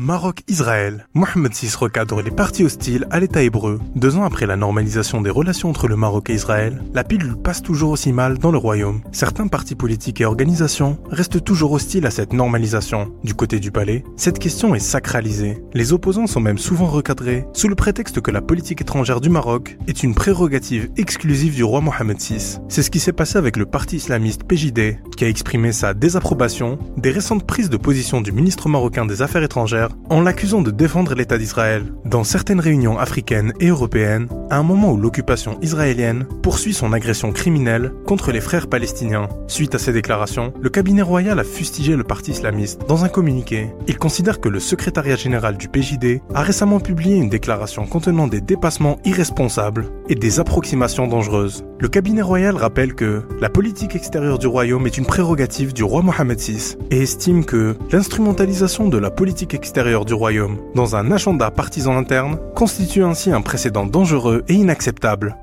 Maroc-Israël. Mohamed VI recadre les partis hostiles à l'État hébreu. Deux ans après la normalisation des relations entre le Maroc et Israël, la pilule passe toujours aussi mal dans le royaume. Certains partis politiques et organisations restent toujours hostiles à cette normalisation. Du côté du palais, cette question est sacralisée. Les opposants sont même souvent recadrés sous le prétexte que la politique étrangère du Maroc est une prérogative exclusive du roi Mohamed VI. C'est ce qui s'est passé avec le parti islamiste PJD, qui a exprimé sa désapprobation des récentes prises de position du ministre marocain des Affaires étrangères en l'accusant de défendre l'État d'Israël. Dans certaines réunions africaines et européennes, à un moment où l'occupation israélienne poursuit son agression criminelle contre les frères palestiniens. Suite à ces déclarations, le cabinet royal a fustigé le parti islamiste dans un communiqué. Il considère que le secrétariat général du PJD a récemment publié une déclaration contenant des dépassements irresponsables et des approximations dangereuses. Le cabinet royal rappelle que la politique extérieure du royaume est une prérogative du roi Mohamed VI et estime que l'instrumentalisation de la politique extérieure du royaume dans un agenda partisan interne constitue ainsi un précédent dangereux et inacceptable